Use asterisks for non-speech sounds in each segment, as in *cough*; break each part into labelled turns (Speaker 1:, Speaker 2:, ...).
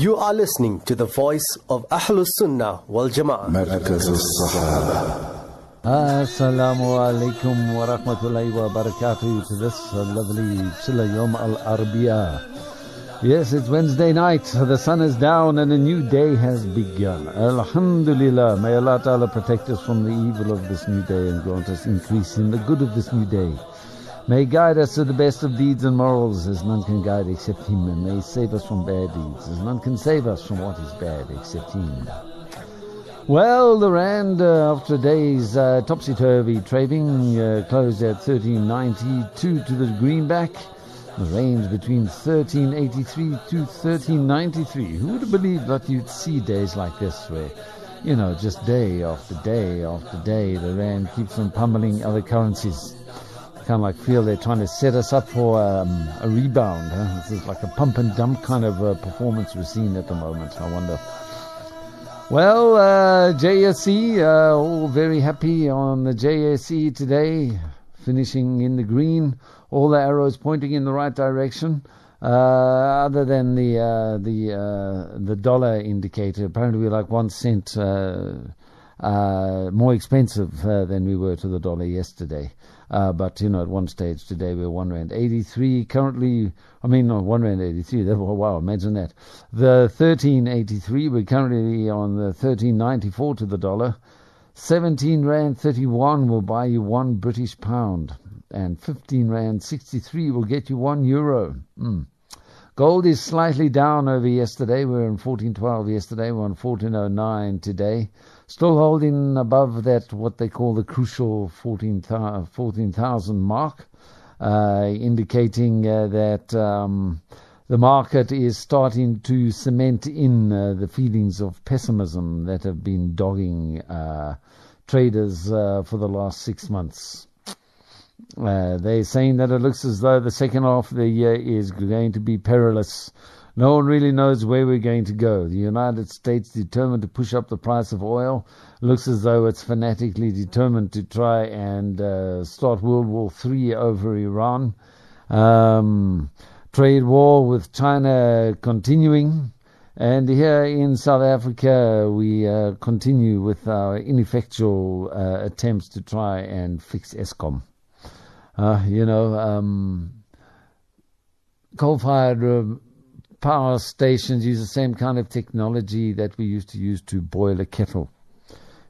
Speaker 1: You are listening to the voice of Ahlus Sunnah wal Jama'ah.
Speaker 2: مركز الصحابة
Speaker 3: Assalamu alaikum wa rahmatullahi wa barakatuh to this uh, lovely Chilla Yom Al Arabiya. Yes, it's Wednesday night. The sun is down and a new day has begun. Alhamdulillah. May Allah Ta'ala protect us from the evil of this new day and grant us increase in the good of this new day. May guide us to the best of deeds and morals as none can guide except Him and may save us from bad deeds as none can save us from what is bad except Him. Well, the rand uh, after days uh, topsy-turvy trading uh, closed at 13.92 to the greenback. The range between 13.83 to 13.93. Who would have believed that you'd see days like this where, you know, just day after day after day, the rand keeps on pummeling other currencies. Kind of like feel they're trying to set us up for um, a rebound. Huh? This is like a pump and dump kind of uh, performance we're seeing at the moment. I wonder. Well, uh, JSE, uh, all very happy on the JSE today, finishing in the green, all the arrows pointing in the right direction. Uh, other than the uh, the uh, the dollar indicator, apparently we're like one cent uh, uh, more expensive uh, than we were to the dollar yesterday. Uh, but you know, at one stage today we were one rand eighty-three. Currently, I mean, not one rand eighty-three. *laughs* That, wow, imagine that. The thirteen eighty-three. We're currently on the thirteen ninety-four to the dollar. Seventeen rand thirty-one will buy you one British pound, and fifteen rand sixty-three will get you one euro. Mm. Gold is slightly down over yesterday. We were in 1412 yesterday. We're on 1409 today. Still holding above that, what they call the crucial 14,000 14, mark, uh, indicating uh, that um, the market is starting to cement in uh, the feelings of pessimism that have been dogging uh, traders uh, for the last six months. Uh, they're saying that it looks as though the second half of the year is going to be perilous. No one really knows where we're going to go. The United States determined to push up the price of oil. Looks as though it's fanatically determined to try and uh, start World War III over Iran. Um, trade war with China continuing. And here in South Africa, we uh, continue with our ineffectual uh, attempts to try and fix Eskom. Uh, you know, um, coal-fired uh, power stations use the same kind of technology that we used to use to boil a kettle.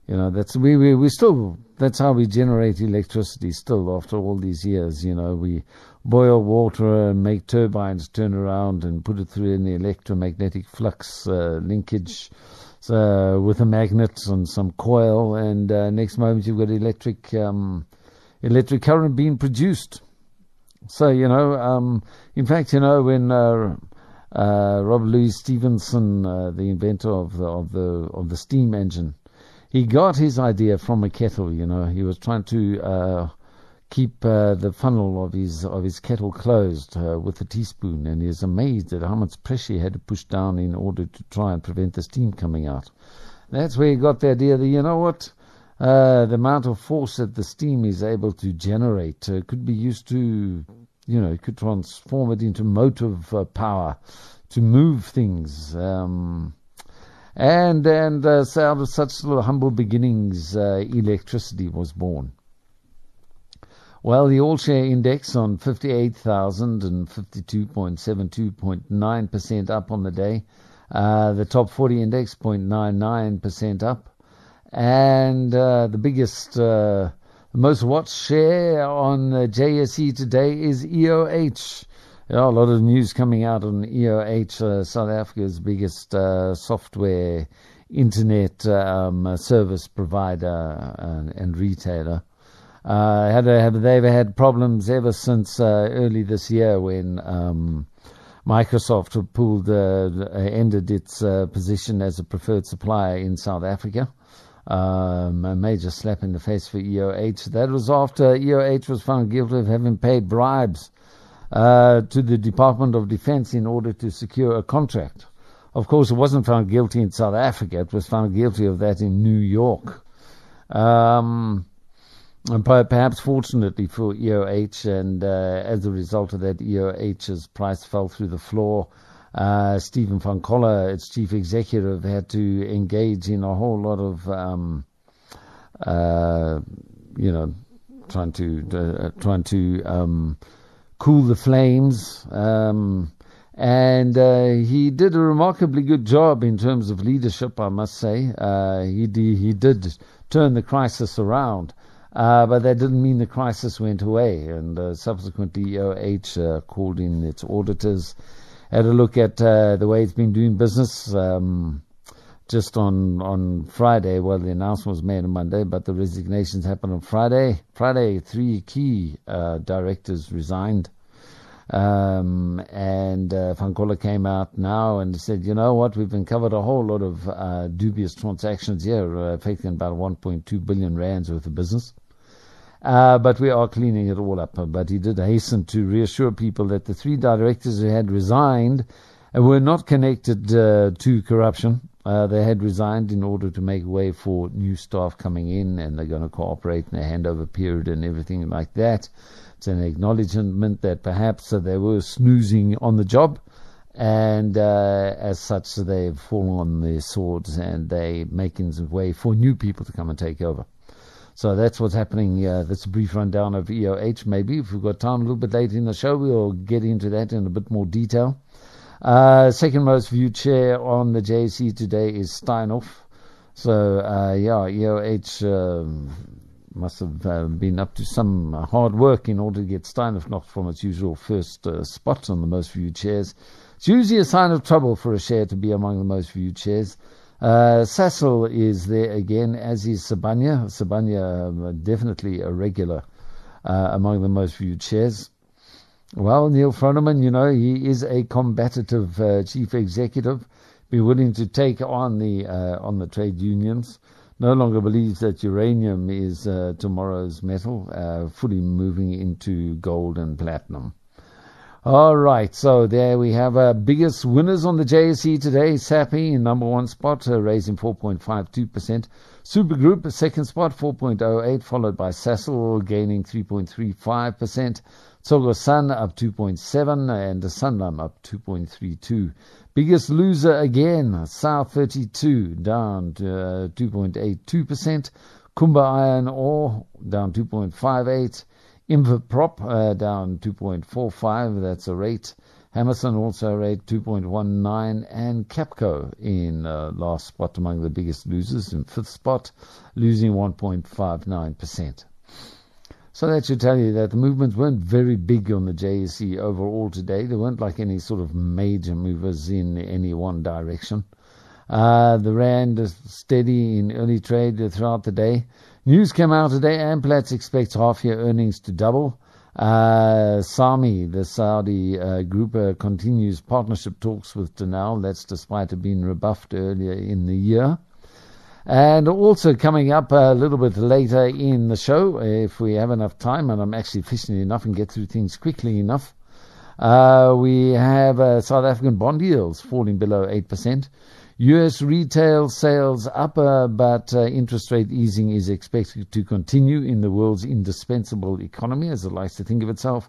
Speaker 3: You know, that's we we we still that's how we generate electricity still after all these years. You know, we boil water and make turbines turn around and put it through an electromagnetic flux uh, linkage. So with a magnet and some coil, and uh, next moment you've got electric um, electric current being produced. So you know, um, in fact, you know when uh, Robert Louis Stevenson, uh, the inventor of the of the of the steam engine, he got his idea from a kettle. You know, he was trying to uh, keep uh, the funnel of his of his kettle closed uh, with a teaspoon, and he was amazed at how much pressure he had to push down in order to try and prevent the steam coming out. That's where he got the idea that you know what. Uh, the amount of force that the steam is able to generate could be used to, you know, could transform it into motive uh, power to move things. Um, and and uh, so out of such little humble beginnings, uh, electricity was born. Well, the all share index on 58,052.72.9% up on the day. Uh, the top 40 index 0.99% up and uh, the biggest, uh, most watched share on uh, JSE today is EOH. Know, a lot of news coming out on EOH, uh, South Africa's biggest uh, software internet um, service provider and, and retailer. Uh, had have they've had problems ever since early this year when um, Microsoft pulled ended its position as a preferred supplier in South Africa um, a major slap in the face for EOH. That was after EOH was found guilty of having paid bribes uh, to the Department of Defense in order to secure a contract. Of course, it wasn't found guilty in South Africa. It was found guilty of that in New York. Um, and perhaps fortunately for EOH, and uh, as a result of that, EOH's price fell through the floor. Uh, Stephen van its chief executive, had to engage in a whole lot of, um, uh, you know, trying to uh, trying to um, cool the flames. Um, and uh, he did a remarkably good job in terms of leadership, I must say. Uh, he, he did turn the crisis around. Uh, but that didn't mean the crisis went away. And uh, subsequently, EOH uh, called in its auditors, had a look at uh, the way it's been doing business. Um, just on on Friday, well, the announcement was made on Monday, but the resignations happened on Friday. Friday, three key uh, directors resigned. Um, and uh, Van Coller came out now and said, you know what, we've uncovered a whole lot of uh, dubious transactions here, uh, affecting about 1.2 billion rands worth of business. Uh, but we are cleaning it all up. But he did hasten to reassure people that the three directors who had resigned were not connected uh, to corruption. Uh, they had resigned in order to make way for new staff coming in, and they're going to cooperate in a handover period and everything like that. It's an acknowledgement that perhaps they were snoozing on the job, and uh, as such, they've fallen on their swords and they're making way for new people to come and take over. So that's what's happening. Uh, that's a brief rundown of EOH. Maybe if we've got time a little bit later in the show, we'll get into that in a bit more detail. Uh, second most viewed share on the JSE today is Steinhoff. So uh, yeah, EOH um, must have uh, been up to some hard work in order to get Steinhoff knocked from its usual first uh, spot on the most viewed shares. It's usually a sign of trouble for a share to be among the most viewed shares. Uh, is there again, as is Sibanye. Sibanye um, definitely a regular uh, among the most viewed shares. Well, Neal Froneman, you know, he is a combative uh, chief executive, be willing to take on the uh, on the trade unions no longer believes that uranium is uh, tomorrow's metal, uh, fully moving into gold and platinum. All right, so there we have our biggest winners on the JSE today. Sappi in number one spot, uh, raising 4.52%. Supergroup, second spot, 4.08, followed by Sasol, gaining 3.35%. Tsogo Sun up 2.7 and Sanlam up 2.32. Biggest loser again, South 32 down to uh, 2.82%. Kumba Iron Ore down 2.58. Inverprop uh, down 2.45, that's a rate. Hammerson also a rate 2.19 and Capco in uh, last spot among the biggest losers in fifth spot, losing 1.59%. So that should tell you that the movements weren't very big on the JSE overall today. There weren't like any sort of major movers in any one direction. Uh, the Rand is steady in early trade throughout the day. News came out today. Amplats expects half year earnings to double. Uh, SAMI, the Saudi uh, group, uh, continues partnership talks with Denel. That's despite it being rebuffed earlier in the year. And also coming up a little bit later in the show, if we have enough time, and I'm actually efficient enough and get through things quickly enough, uh, we have uh, South African bond yields falling below 8%. US retail sales up, uh, but uh, interest rate easing is expected to continue in the world's indispensable economy, as it likes to think of itself.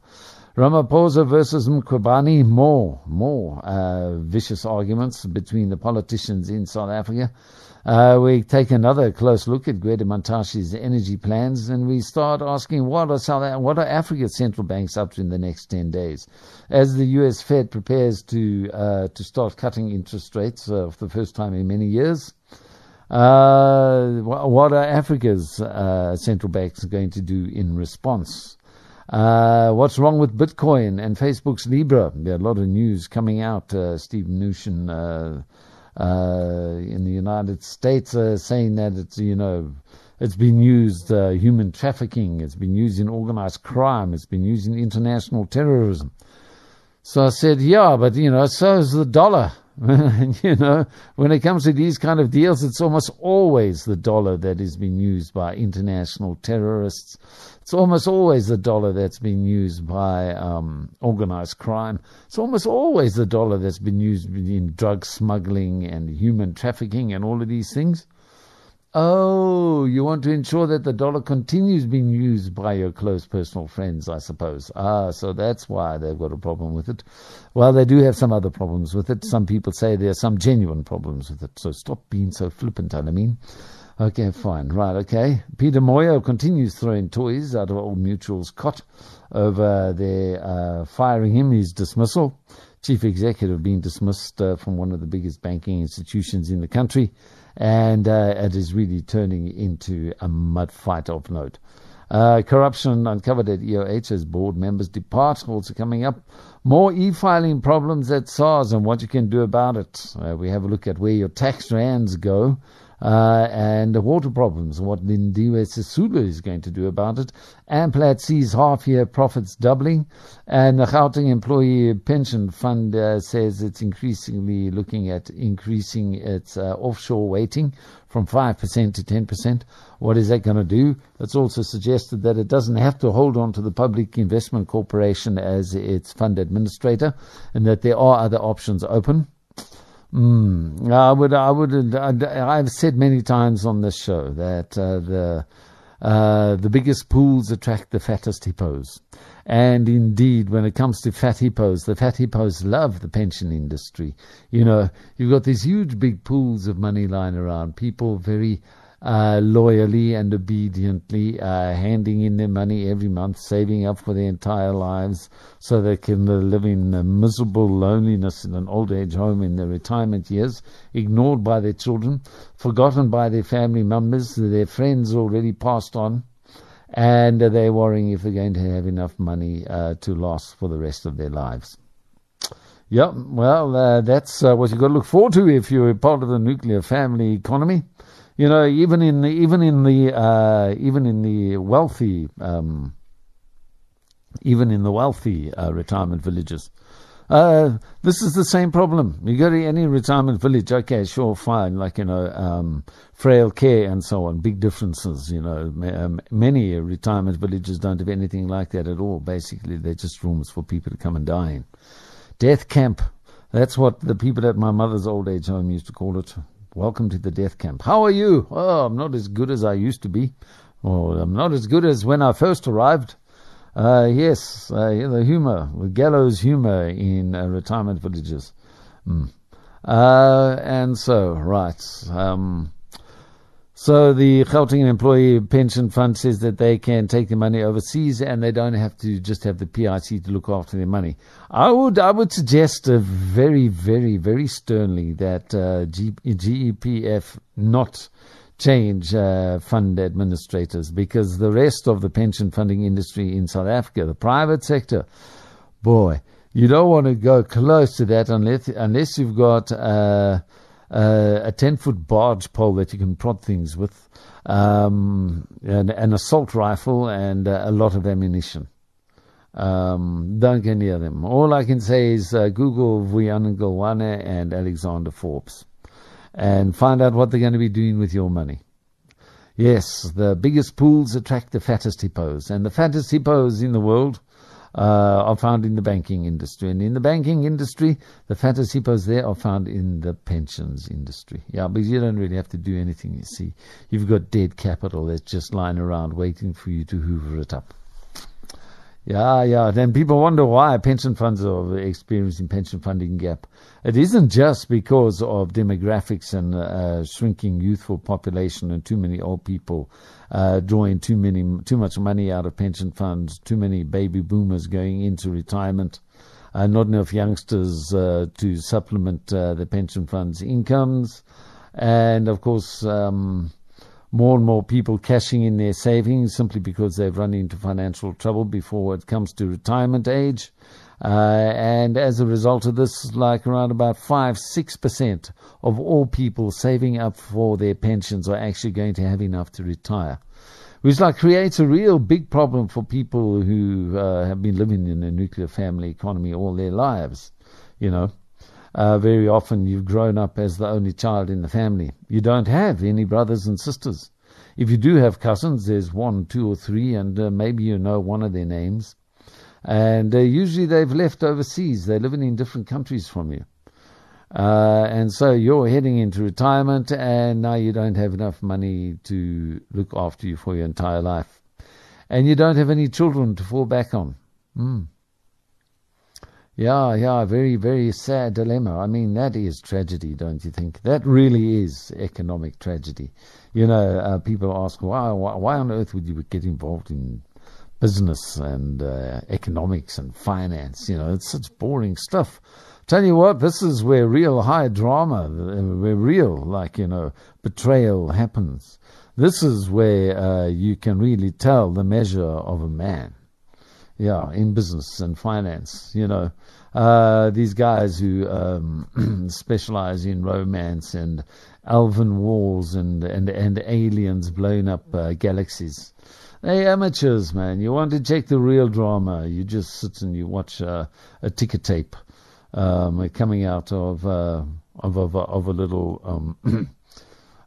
Speaker 3: Ramaphosa versus Mkhwebane, more, more uh, vicious arguments between the politicians in South Africa. Uh, we take another close look at Gwede Mantashe's energy plans, and we start asking what are South, what are Africa's central banks up to in the next ten days, as the U.S. Fed prepares to uh, to start cutting interest rates uh, for the first time in many years. Uh, what are Africa's uh, central banks going to do in response? Uh, what's wrong with Bitcoin and Facebook's Libra? There are a lot of news coming out. Steve Mnuchin uh, in the United States uh, saying that it's, you know, it's been used uh, human trafficking, it's been used in organized crime, it's been used in international terrorism. So I said, yeah, but you know, so is the dollar. *laughs* you know, when it comes to these kind of deals, it's almost always the dollar that is being used by international terrorists. It's almost always the dollar that's been used by um, organized crime. It's almost always the dollar that's been used in drug smuggling and human trafficking and all of these things. Oh, you want to ensure that the dollar continues being used by your close personal friends, I suppose. Ah, so that's why they've got a problem with it. Well, they do have some other problems with it. Some people say there are some genuine problems with it. So stop being so flippant, I mean. Okay, fine. Right, okay. Peter Moyo continues throwing toys out of Old Mutual's cot over their uh, firing him, his dismissal. Chief executive being dismissed uh, from one of the biggest banking institutions in the country and uh, it is really turning into a mud fight of note. Uh, corruption uncovered at EOH as board members depart, also coming up. More e-filing problems at SARS and what you can do about it. Uh, we have a look at where your tax rands go uh, and the water problems, what Lindiwe Sisulu is going to do about it. Amplat sees half-year profits doubling, and the Gauteng Employee Pension Fund uh, says it's increasingly looking at increasing its uh, offshore weighting from 5% to 10%. What is that going to do? It's also suggested that it doesn't have to hold on to the Public Investment Corporation as its fund administrator, and that there are other options open. Mm, I would, I would, I've said many times on this show that uh, the uh, the biggest pools attract the fattest hippos. And indeed, when it comes to fat hippos, the fat hippos love the pension industry. You know, you've got these huge big pools of money lying around, people very uh, loyally and obediently uh, handing in their money every month, saving up for their entire lives so they can live in miserable loneliness in an old age home in their retirement years, ignored by their children, forgotten by their family members, their friends already passed on. And they're worrying if they're going to have enough money uh, to last for the rest of their lives. Yeah, well, uh, that's uh, what you've got to look forward to if you're part of the nuclear family economy you know, even in the, even in the uh, even in the wealthy um, even in the wealthy uh, retirement villages. Uh, this is the same problem. You go to any retirement village, okay, sure, fine, like, you know, um, frail care and so on, big differences, you know. Um, many retirement villages don't have anything like that at all. Basically, they're just rooms for people to come and die in. Death camp, that's what the people at my mother's old age home used to call it. Welcome to the death camp. How are you? Oh, I'm not as good as I used to be. Or I'm not as good as when I first arrived. Uh, yes, uh, the humor, the gallows humor in uh, retirement villages. Mm. And so, right. Um, so the Gauteng Employee Pension Fund says that they can take the money overseas and they don't have to just have the PIC to look after their money. I would I would suggest very very very sternly that uh, G- GEPF not change uh, fund administrators because the rest of the pension funding industry in South Africa, the private sector, boy, you don't want to go close to that unless unless you've got. Uh, uh, a 10 foot barge pole that you can prod things with, um, and an assault rifle, and uh, a lot of ammunition. Um, don't get near them. All I can say is uh, Google Ngalwana and Alexander Forbes and find out what they're going to be doing with your money. Yes, the biggest pools attract the fattest hippos, and the fattest hippos in the world uh, are found in the banking industry. And in the banking industry, the fattest hippos there are found in the pensions industry. Yeah, because you don't really have to do anything, you see. You've got dead capital that's just lying around waiting for you to hoover it up. Yeah, yeah. Then people wonder why pension funds are experiencing pension funding gap. It isn't just because of demographics and uh, shrinking youthful population and too many old people uh, drawing too many too much money out of pension funds, too many baby boomers going into retirement, uh, not enough youngsters uh, to supplement uh, the pension funds' incomes, and of course. Um, more and more people cashing in their savings simply because they've run into financial trouble before it comes to retirement age. Uh, and as a result of this, like around about 5 6% of all people saving up for their pensions are actually going to have enough to retire. Which like creates a real big problem for people who uh, have been living in a nuclear family economy all their lives, you know. Uh, very often you've grown up as the only child in the family. You don't have any brothers and sisters. If you do have cousins, there's one, two, or three, and uh, maybe you know one of their names. And uh, usually they've left overseas. They're living in different countries from you. Uh, and so you're heading into retirement, and now you don't have enough money to look after you for your entire life. And you don't have any children to fall back on. Mm. Yeah, yeah, very, very sad dilemma. I mean, that is tragedy, don't you think? That really is economic tragedy. You know, uh, people ask, why, why, on earth would you get involved in business and uh, economics and finance? You know, it's such boring stuff. Tell you what, this is where real high drama, where real, like, you know, betrayal happens. This is where uh, you can really tell the measure of a man yeah, in business and finance. You know, uh, these guys who um, *clears throat* specialize in romance and elven walls and and and aliens blowing up uh, galaxies. Hey, amateurs, man! You want to check the real drama? You just sit and you watch uh, a ticker tape um, coming out of uh, of, of of a little. Um, *clears throat*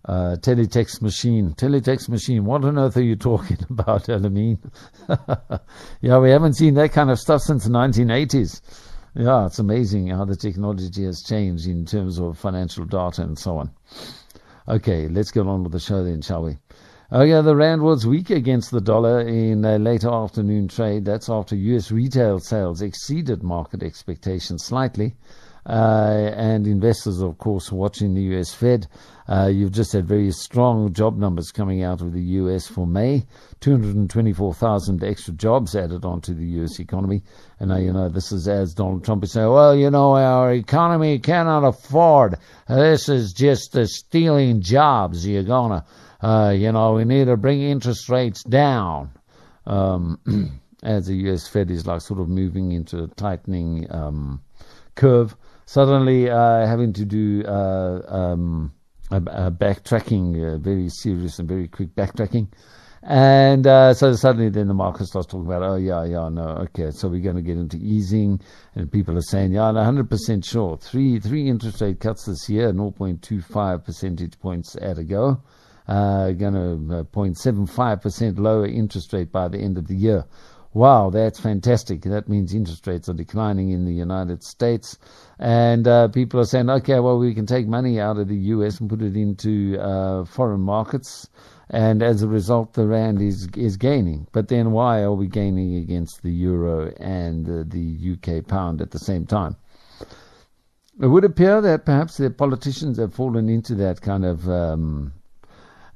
Speaker 3: uh, teletext machine. Teletext machine. What on earth are you talking *laughs* about, Alameen? *laughs* yeah, we haven't seen that kind of stuff since the 1980s. Yeah, it's amazing how the technology has changed in terms of financial data and so on. Okay, let's get on with the show then, shall we? Oh yeah, the rand was weak against the dollar in a later afternoon trade. That's after U.S. retail sales exceeded market expectations slightly. Uh, and investors, of course, watching the U.S. Fed. Uh, you've just had very strong job numbers coming out of the U.S. for May. 224,000 extra jobs added onto the U.S. economy. And now, you know, this is as Donald Trump is saying, well, you know, our economy cannot afford. This is just uh, stealing jobs. You're going to, uh, you know, we need to bring interest rates down. Um, *clears throat* as the U.S. Fed is like sort of moving into a tightening um, curve suddenly uh, having to do uh, um, a, a backtracking, uh, very serious and very quick backtracking. And uh, so suddenly then the market starts talking about, oh, yeah, yeah, no, okay, so we're going to get into easing. And people are saying, yeah, I'm 100% sure. Three, three interest rate cuts this year, 0.25 percentage points at a go. Uh, going to uh, 0.75% lower interest rate by the end of the year. Wow, that's fantastic. That means interest rates are declining in the United States. And uh, people are saying, okay, well, we can take money out of the US and put it into uh, foreign markets. And as a result, the rand is is gaining. But then, why are we gaining against the euro and uh, the UK pound at the same time? It would appear that perhaps the politicians have fallen into that kind of um,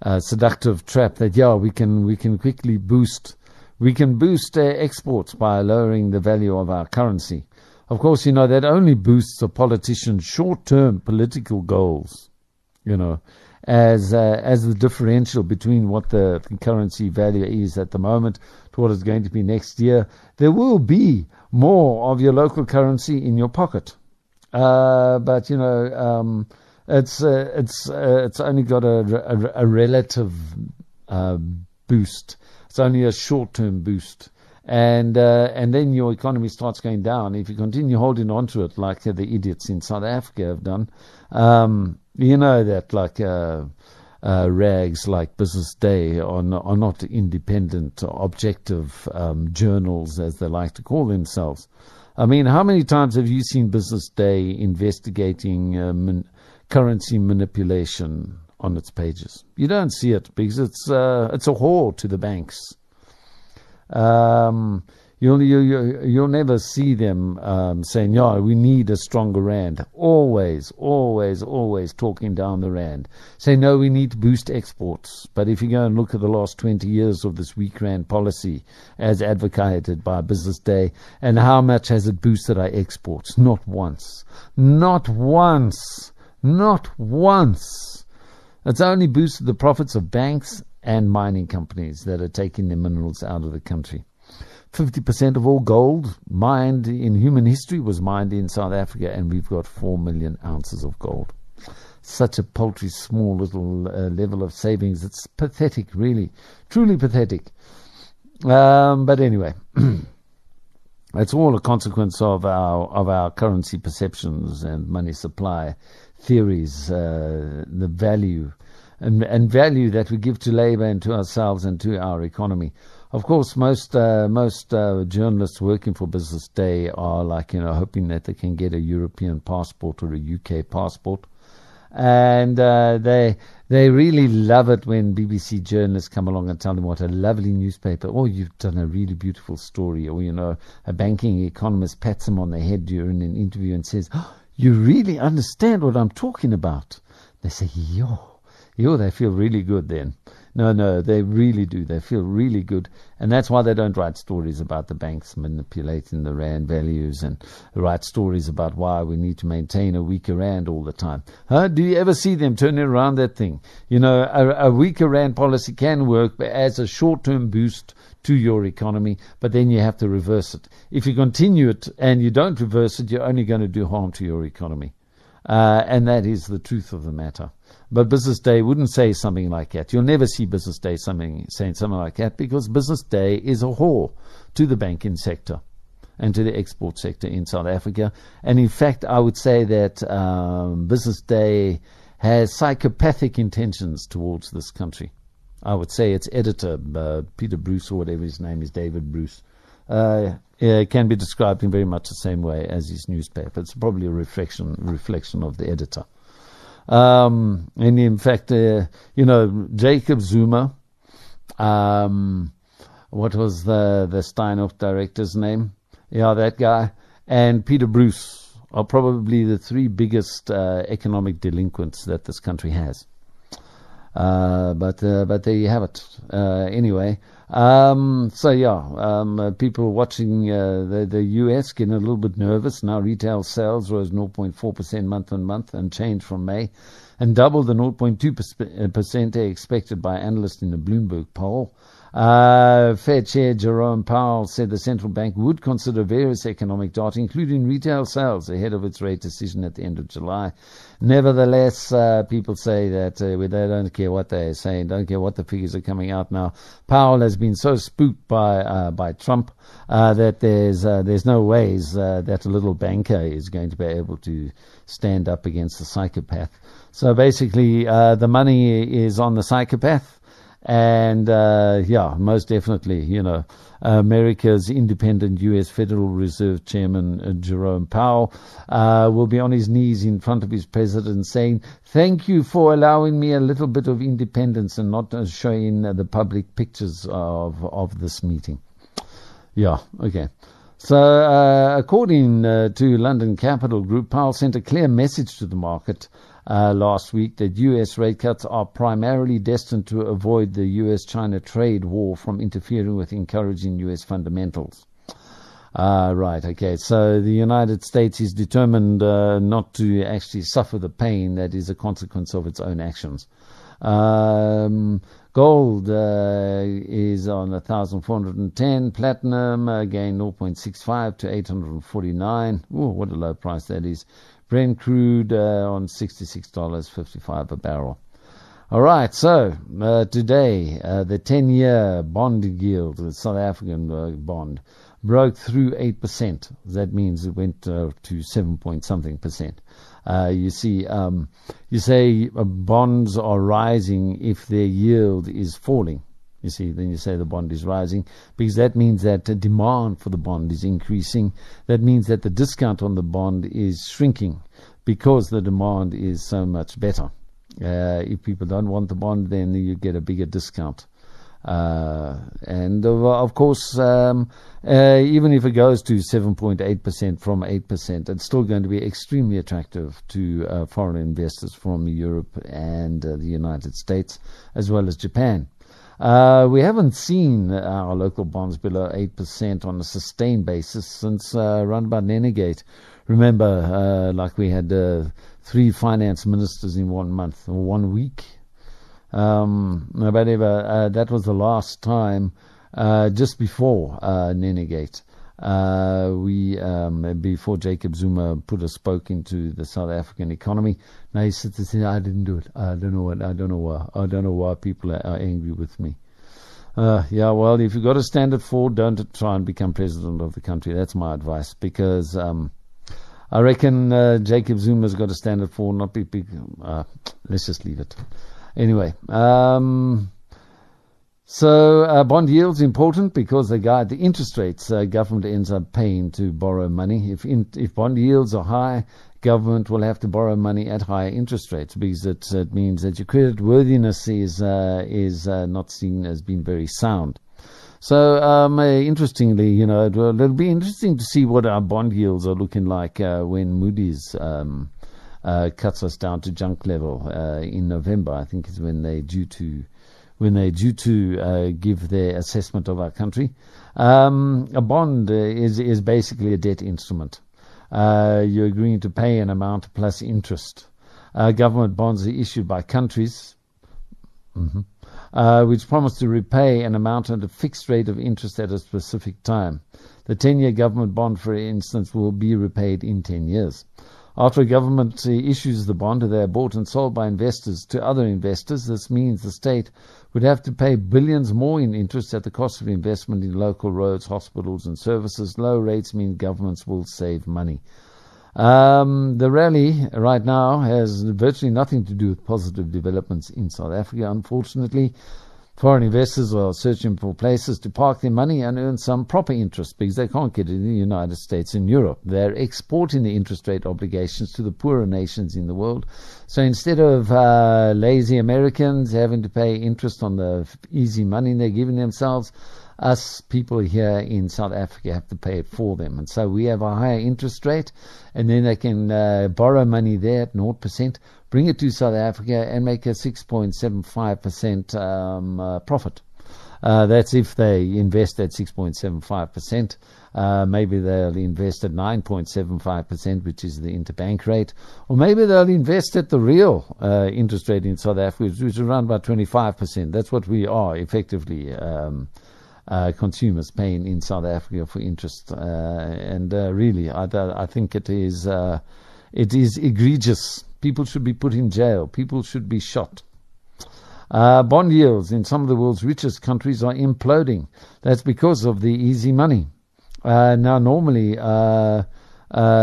Speaker 3: uh, seductive trap that yeah, we can we can quickly boost we can boost uh, exports by lowering the value of our currency. Of course, you know, that only boosts a politician's short term political goals, you know, as, uh, as the differential between what the currency value is at the moment to what it's going to be next year. There will be more of your local currency in your pocket. Uh, but, you know, um, it's, uh, it's, uh, it's only got a, a, a relative uh, boost it's only a short-term boost, and uh, and then your economy starts going down. If you continue holding on to it like uh, the idiots in South Africa have done, um, you know that like. Uh, uh, rags like Business Day are not, are not independent, objective um, journals, as they like to call themselves. I mean, how many times have you seen Business Day investigating uh, currency manipulation on its pages. You don't see it because it's uh, it's a whore to the banks. Um, you'll you, you, you'll never see them um, saying, "Yeah, we need a stronger rand." Always, always, always talking down the rand. Say, "No, we need to boost exports." But if you go and look at the last twenty years of this weak rand policy, as advocated by Business Day, and how much has it boosted our exports? Not once. Not once. Not once. It's only boosted the profits of banks and mining companies that are taking their minerals out of the country. 50% of all gold mined in human history was mined in South Africa, and we've got 4 million ounces of gold. Such a paltry, small little uh, level of savings. It's pathetic, really. Truly pathetic. Um, but anyway. *clears throat* it's all a consequence of our of our currency perceptions and money supply theories, uh, the value and, and value that we give to labor and to ourselves and to our economy. of course, most uh, most uh, journalists working for Business Day are like you know hoping that they can get a European passport or a UK passport, and uh, they they really love it when BBC journalists come along and tell them what a lovely newspaper. Oh, you've done a really beautiful story, or you know, a banking economist pats them on the head during an interview and says, oh, "You really understand what I'm talking about." They say, "Yo." Yo, they feel really good then. No, no, they really do. They feel really good. And that's why they don't write stories about the banks manipulating the Rand values and write stories about why we need to maintain a weaker Rand all the time. Huh? Do you ever see them turning around that thing? You know, a, a weaker Rand policy can work as a short term boost to your economy, but then you have to reverse it. If you continue it and you don't reverse it, you're only going to do harm to your economy. Uh, and that is the truth of the matter. But Business Day wouldn't say something like that. You'll never see Business Day something, saying something like that because Business Day is a whore to the banking sector and to the export sector in South Africa. And in fact, I would say that um, Business Day has psychopathic intentions towards this country. I would say its editor, uh, Peter Bruce, or whatever his name is, David Bruce, uh, can be described in very much the same way as his newspaper. It's probably a reflection reflection of the editor. Um, and in fact, uh, you know, Jacob Zuma, um, what was the, the Steinhoff director's name? Yeah, that guy. And Peter Bruce are probably the three biggest uh, economic delinquents that this country has. Uh, but uh, but there you have it. Uh, anyway, um, so yeah, um, uh, people watching uh, the the US getting a little bit nervous now. Retail sales rose 0.4 percent month on month and changed from May, and doubled the 0.2 percent expected by analysts in the Bloomberg poll. Uh, Fed Chair Jerome Powell said the central bank would consider various economic data, including retail sales, ahead of its rate decision at the end of July. Nevertheless, uh, people say that uh, they don't care what they're saying, don't care what the figures are coming out now. Powell has been so spooked by uh, by Trump uh, that there's uh, there's no ways uh, that a little banker is going to be able to stand up against the psychopath. So basically, the money is on the psychopath and uh, yeah, most definitely, you know, America's independent U.S. Federal Reserve Chairman uh, Jerome Powell uh, will be on his knees in front of his president saying, Thank you for allowing me a little bit of independence and not uh, showing the public pictures of, of this meeting. Yeah, okay. So, uh, according uh, to London Capital Group, Powell sent a clear message to the market uh, last week that U.S. rate cuts are primarily destined to avoid the U.S.-China trade war from interfering with encouraging U.S. fundamentals. Uh, right, okay. So the United States is determined uh, not to actually suffer the pain that is a consequence of its own actions. Um, gold uh, is on 1,410. Platinum again 0.65 to 849. Oh, what a low price that is. Brent crude uh, on $66.55 a barrel. All right, so uh, today uh, the 10 year bond yield, the South African uh, bond, broke through 8%. That means it went uh, to 7 point something percent. Uh, you see, um, you say bonds are rising if their yield is falling. You see, then you say the bond is rising because that means that the demand for the bond is increasing. That means that the discount on the bond is shrinking because the demand is so much better. Uh, if people don't want the bond, then you get a bigger discount. Uh, and of course, um, uh, even if it goes to 7.8% from 8%, it's still going to be extremely attractive to uh, foreign investors from Europe and uh, the United States, as well as Japan. Uh, we haven't seen our local bonds below 8% on a sustained basis since uh, around about Nenegate. Remember, uh, like we had uh, three finance ministers in one month or one week. Um, but ever, uh, that was the last time uh, just before uh, Nenegate. Uh, we um, before Jacob Zuma put a spoke into the South African economy. Now he sits and says, "I didn't do it. I don't know what. I don't know why. I don't know why people are, are angry with me." Uh, yeah, well, if you've got a standard four, don't try and become president of the country. That's my advice because um, I reckon uh, Jacob Zuma's got a standard four, not be big. Uh, let's just leave it. Anyway, um, So uh, bond yields important because they guide the interest rates uh, government ends up paying to borrow money. If in, if bond yields are high, government will have to borrow money at higher interest rates because it, it means that your credit worthiness is uh, is uh, not seen as being very sound. So um, uh, interestingly, you know, it'll, it'll, be interesting to see what our bond yields are looking like uh, when Moody's. Um, cuts us down to junk level in November. I think is when they're due to when they're due to uh, give their assessment of our country. Um, a bond uh, is is basically a debt instrument. Uh, you're agreeing to pay an amount plus interest. Uh, government bonds are issued by countries. Mm-hmm. Uh, which promise to repay an amount at a fixed rate of interest at a specific time. The 10 year government bond, for instance, will be repaid in 10 years. After a government issues the bond, they are bought and sold by investors to other investors. This means the state would have to pay billions more in interest at the cost of investment in local roads, hospitals, and services. Low rates mean governments will save money. Um, the rally right now has virtually nothing to do with positive developments in South Africa, unfortunately. Foreign investors are searching for places to park their money and earn some proper interest because they can't get it in the United States and Europe. They're exporting the interest rate obligations to the poorer nations in the world. So instead of uh, lazy Americans having to pay interest on the easy money they're giving themselves, us people here in South Africa have to pay it for them. And so we have a higher interest rate, and then they can uh, borrow money there at 0%, bring it to South Africa, and make a 6.75% um, uh, profit. Uh, that's if they invest at 6.75%. Uh, maybe they'll invest at 9.75%, which is the interbank rate. Or maybe they'll invest at the real uh, interest rate in South Africa, which is around about 25%. That's what we are effectively. Um, uh, consumers paying in South Africa for interest, uh, and uh, really, I, I, think it is it is egregious. People should be put in jail. People should be shot. Uh, bond yields in some of the world's richest countries are imploding. That's because of the easy money. Uh, now, normally, uh,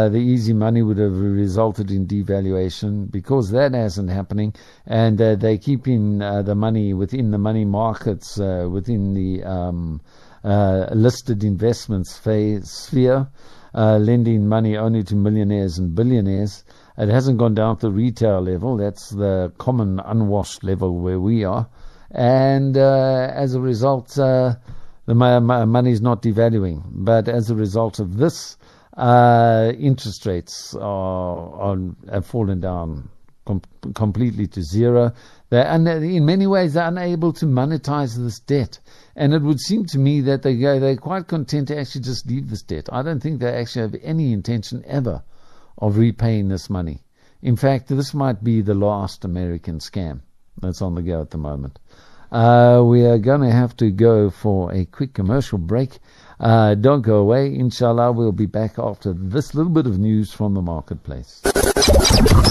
Speaker 3: the easy money would have resulted in devaluation because that hasn't happening, and uh, they're keeping uh, the money within the money markets, uh, within the um, uh, listed investments sphere, Uh, lending money only to millionaires and billionaires. It hasn't gone down to the retail level. That's the common unwashed level where we are, and uh, as a result, uh, the money is not devaluing. But as a result of this uh, interest rates are, are, have fallen down com- completely to zero. They're un- in many ways they're unable to monetize this debt, and it would seem to me that they go they're quite content to actually just leave this debt. I don't think they actually have any intention ever of repaying this money. In fact, this might be the last American scam that's on the go at the moment. Uh, we are going to have to go for a quick commercial break. Uh, don't go away. Inshallah, we'll be back after this little bit of news from the marketplace.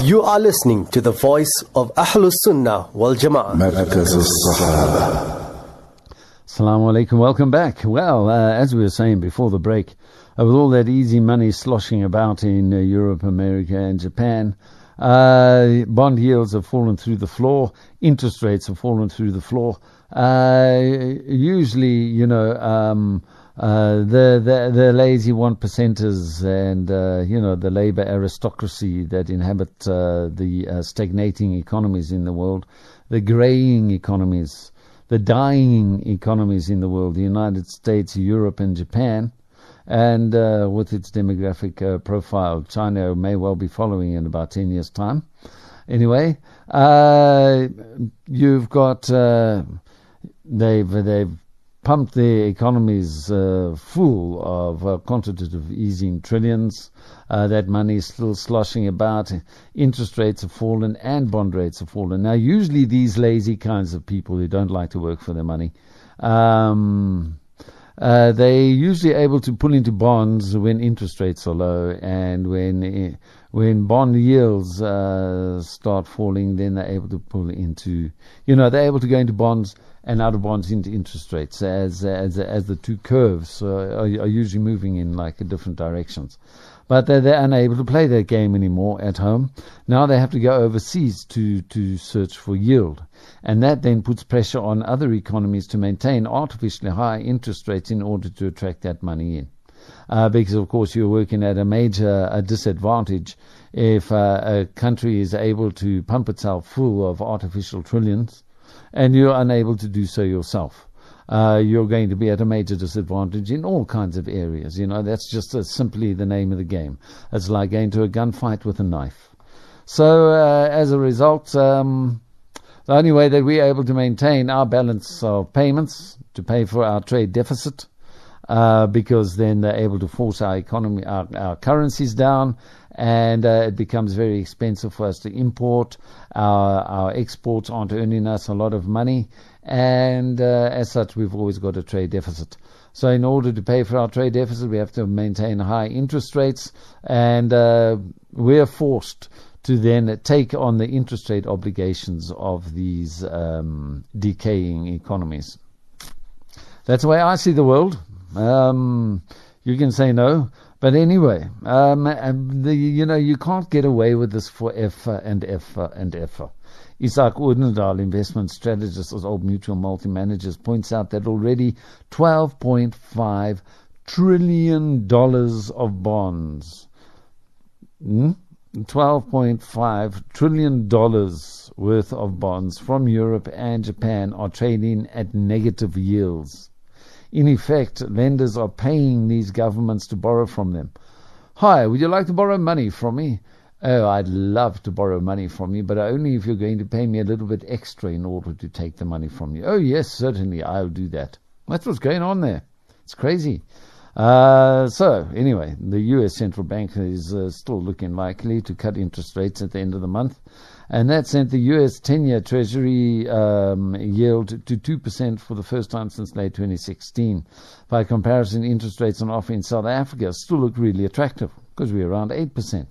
Speaker 1: You are listening to the voice of Ahlus Sunnah wal Jama'ah.
Speaker 3: Assalamu alaikum. Welcome back. Well, uh, as we were saying before the break, uh, with all that easy money sloshing about in uh, Europe, America, and Japan, uh, bond yields have fallen through the floor. Interest rates have fallen through the floor. Uh, usually, you know, um, uh, the, the the lazy one percenters and uh, you know the labor aristocracy that inhabit uh, the uh, stagnating economies in the world, the graying economies, the dying economies in the world, the United States, Europe, and Japan, and uh, with its demographic profile, China may well be following in about ten years' time. Anyway, you've got they've they've pumped their economies uh, full of uh, quantitative easing trillions. Uh, that money is still sloshing about. Interest rates have fallen and bond rates have fallen. Now, usually these lazy kinds of people who don't like to work for their money, um, uh, they're usually able to pull into bonds when interest rates are low and when eh, when bond yields uh, start falling, then they're able to pull into, you know, they're able to go into bonds and out of bonds into interest rates as as as the two curves are, are, usually moving in like different directions. but they're, they're unable to play that game anymore at home. Now they have to go overseas to, to search for yield. And that then puts pressure on other economies to maintain artificially high interest rates in order to attract that money in. Uh, because, of course, you're working at a major disadvantage if uh, a country is able to pump itself full of artificial trillions and you're unable to do so yourself. Uh, you're going to be at a major disadvantage in all kinds of areas. You know, that's just simply the name of the game. It's like going to a gunfight with a knife. So, uh, as a result, um, the only way that we're able to maintain our balance of payments to pay for our trade deficit, uh, because then they're able to force our economy, our, our currencies down, and uh, it becomes very expensive for us to import. Our, our exports aren't earning us a lot of money, and uh, as such, we've always got a trade deficit. So, in order to pay for our trade deficit, we have to maintain high interest rates, and uh, we're forced to then take on the interest rate obligations of these um, decaying economies. That's the way I see the world. Um, you can say no, but anyway, um, the, you know, you can't get away with this forever and ever and ever. Isaac Odendaal, investment strategist of Old Mutual Multi Managers, points out that already $12.5 trillion of bonds, hmm? $12.5 trillion worth of bonds from Europe and Japan are trading at negative yields. In effect, lenders are paying these governments to borrow from them. Hi, would you like to borrow money from me? Oh, I'd love to borrow money from you, but only if you're going to pay me a little bit extra in order to take the money from you. Oh, yes, certainly, I'll do that. That's what's going on there. It's crazy. Uh, so, anyway, the US central bank is uh, still looking likely to cut interest rates at the end of the month and that sent the US 10 year Treasury um, yield to 2% for the first time since late 2016. By comparison, interest rates on offer in South Africa still look really attractive because we're around 8%.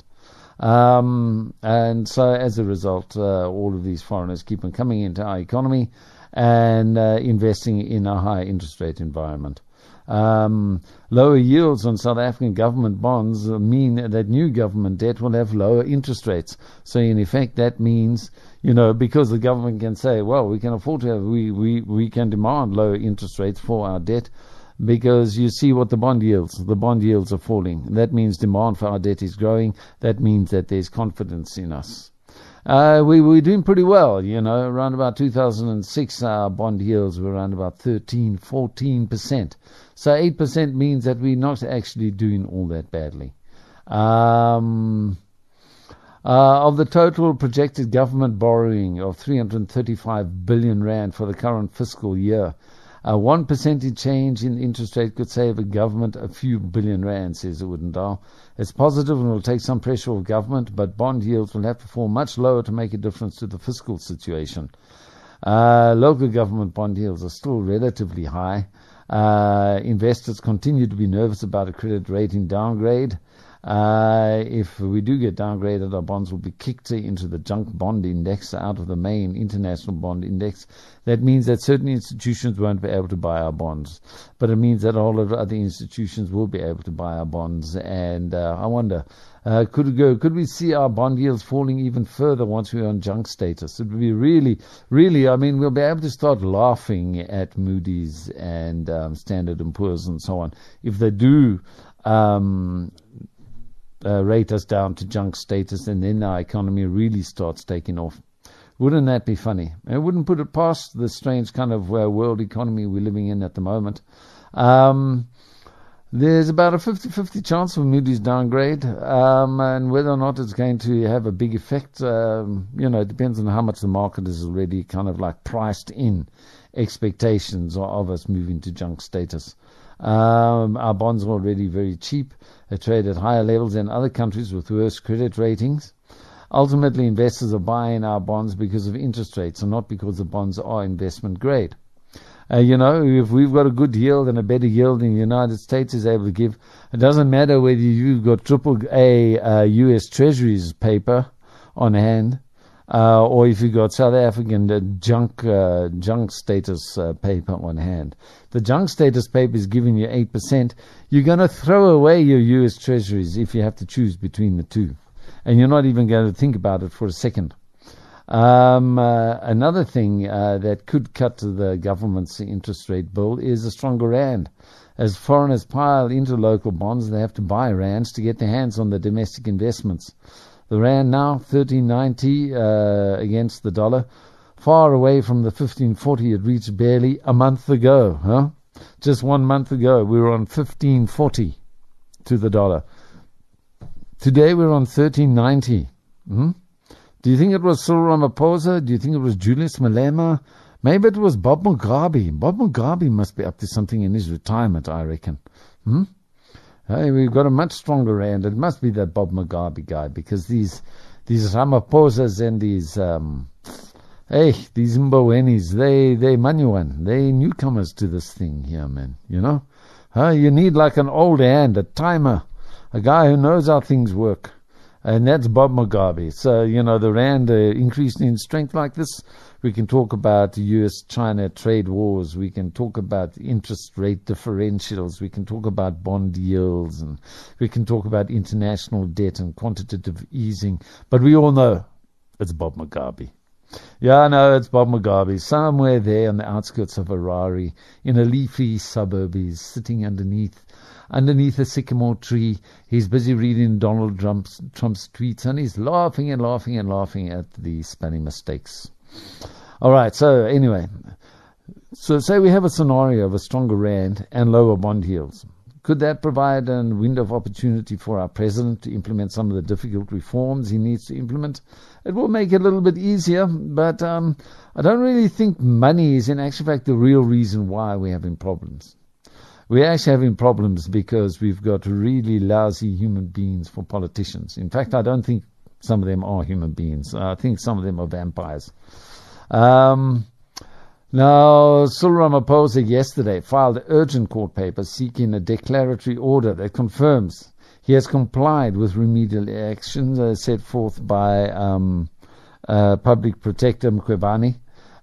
Speaker 3: Um, and so, as a result, uh, all of these foreigners keep on coming into our economy and uh, investing in a high interest rate environment. Um, lower yields on South African government bonds mean that new government debt will have lower interest rates. So in effect, that means you know because the government can say, well, we can afford to have we we we can demand lower interest rates for our debt. Because you see what the bond yields, the bond yields are falling. That means demand for our debt is growing. That means that there's confidence in us. Uh, we were doing pretty well, you know. Around about 2006, our bond yields were around about 13, 14 percent. So 8% means that we're not actually doing all that badly. Um, uh, of the total projected government borrowing of 335 billion rand for the current fiscal year, a one percentage change in interest rate could save a government a few billion rand, says Odendaal. It's positive and will take some pressure off government, but bond yields will have to fall much lower to make a difference to the fiscal situation. Uh, local government bond yields are still relatively high, uh, investors continue to be nervous about a credit rating downgrade. Uh, if we do get downgraded, our bonds will be kicked into the junk bond index out of the main international bond index. That means that certain institutions won't be able to buy our bonds, but it means that all of the other institutions will be able to buy our bonds. And uh, I wonder, uh, could go? Could we see our bond yields falling even further once we're on junk status? It would be really, really. I mean, we'll be able to start laughing at Moody's and um, Standard and Poor's and so on if they do um, uh, rate us down to junk status, and then our economy really starts taking off. Wouldn't that be funny? I wouldn't put it past the strange kind of uh, world economy we're living in at the moment. Um, there's about a 50-50 chance of Moody's downgrade, um, and whether or not it's going to have a big effect, um, you know, it depends on how much the market is already kind of like priced in expectations of us moving to junk status. Um, our bonds are already very cheap. They trade at higher levels than other countries with worse credit ratings. Ultimately, investors are buying our bonds because of interest rates and not because the bonds are investment grade. Uh, you know, if we've got a good yield and a better yield than the United States is able to give, it doesn't matter whether you've got triple A uh, U.S. Treasuries paper on hand. Uh, or if you got South African junk uh, junk status uh, paper on hand. The junk status paper is giving you eight percent. You're going to throw away your U.S. Treasuries if you have to choose between the two, and you're not even going to think about it for a second. Um, uh, another thing uh, that could cut to the government's interest rate bill is a stronger rand. As foreigners pile into local bonds, they have to buy rands to get their hands on the domestic investments. The rand now 1390 uh, against the dollar, far away from the 1540 it reached barely a month ago. Huh? Just one month ago, we were on 1540 to the dollar. Today we're on 1390. Hmm? Do you think it was Cyril Ramaphosa? Do you think it was Julius Malema? Maybe it was Bob Mugabe. Bob Mugabe must be up to something in his retirement, I reckon. Hmm? We've got a much stronger hand. It must be that Bob Mugabe guy because these these Ramaphosas and these um, hey these Mbowenis, they they manuan, they newcomers to this thing here, man. You know, huh? You need like an old hand, a timer, a guy who knows how things work and that's Bob Mugabe. So, you know, the Rand uh, increased in strength like this. We can talk about US China trade wars. We can talk about interest rate differentials. We can talk about bond yields. And we can talk about international debt and quantitative easing. But we all know it's Bob Mugabe. Yeah, I know it's Bob Mugabe, somewhere there on the outskirts of Harare, in a leafy suburb. He's sitting underneath underneath a sycamore tree. He's busy reading Donald Trump's, Trump's tweets and he's laughing and laughing and laughing at the spelling mistakes. All right, so anyway, so say we have a scenario of a stronger rand and lower bond yields. Could that provide a window of opportunity for our president to implement some of the difficult reforms he needs to implement? It will make it a little bit easier, but um, I don't really think money is in actual fact the real reason why we're having problems. We're actually having problems because we've got really lousy human beings for politicians. In fact, I don't think some of them are human beings. I think some of them are vampires. Um, now, Cyril Ramaphosa yesterday filed urgent court paper seeking a declaratory order that confirms he has complied with remedial actions set forth by um, uh, Public Protector Mkhwebane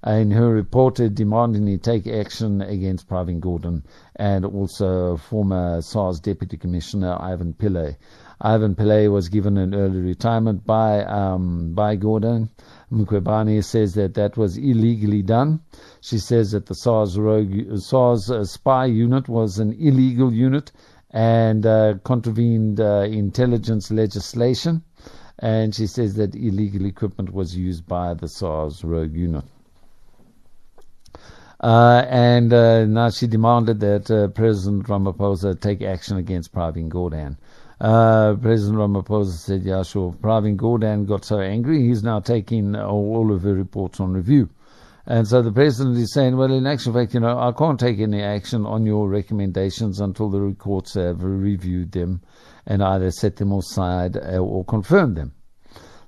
Speaker 3: in her report demanding he take action against Pravin Gordhan and also former SARS Deputy Commissioner Ivan Pillay. Ivan Pillay was given an early retirement by um, by Gordhan. Mkhwebane says that that was illegally done. She says that the SARS, rogue, SARS uh, spy unit was an illegal unit and uh, contravened uh, intelligence legislation. And she says that illegal equipment was used by the SARS rogue unit. Uh, and uh, now she demanded that uh, President Ramaphosa take action against Pravin Gordhan. Uh, President Ramaphosa said, yeah, sure. Pravin Gordhan got so angry, he's now taking all of her reports on review. And so the president is saying, well, in actual fact, you know, I can't take any action on your recommendations until the courts have reviewed them and either set them aside uh, or confirmed them.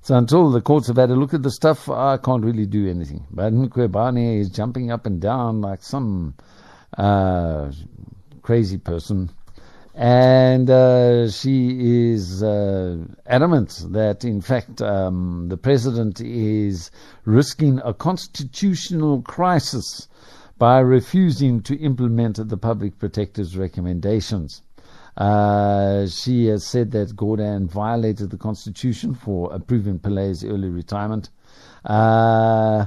Speaker 3: So until the courts have had a look at the stuff, I can't really do anything. But Mkhwebane is jumping up and down like some uh, crazy person. And uh, she is uh, adamant that, in fact, um, the president is risking a constitutional crisis by refusing to implement the public protector's recommendations. Uh, she has said that Gordhan violated the constitution for approving Pillay's early retirement. Uh,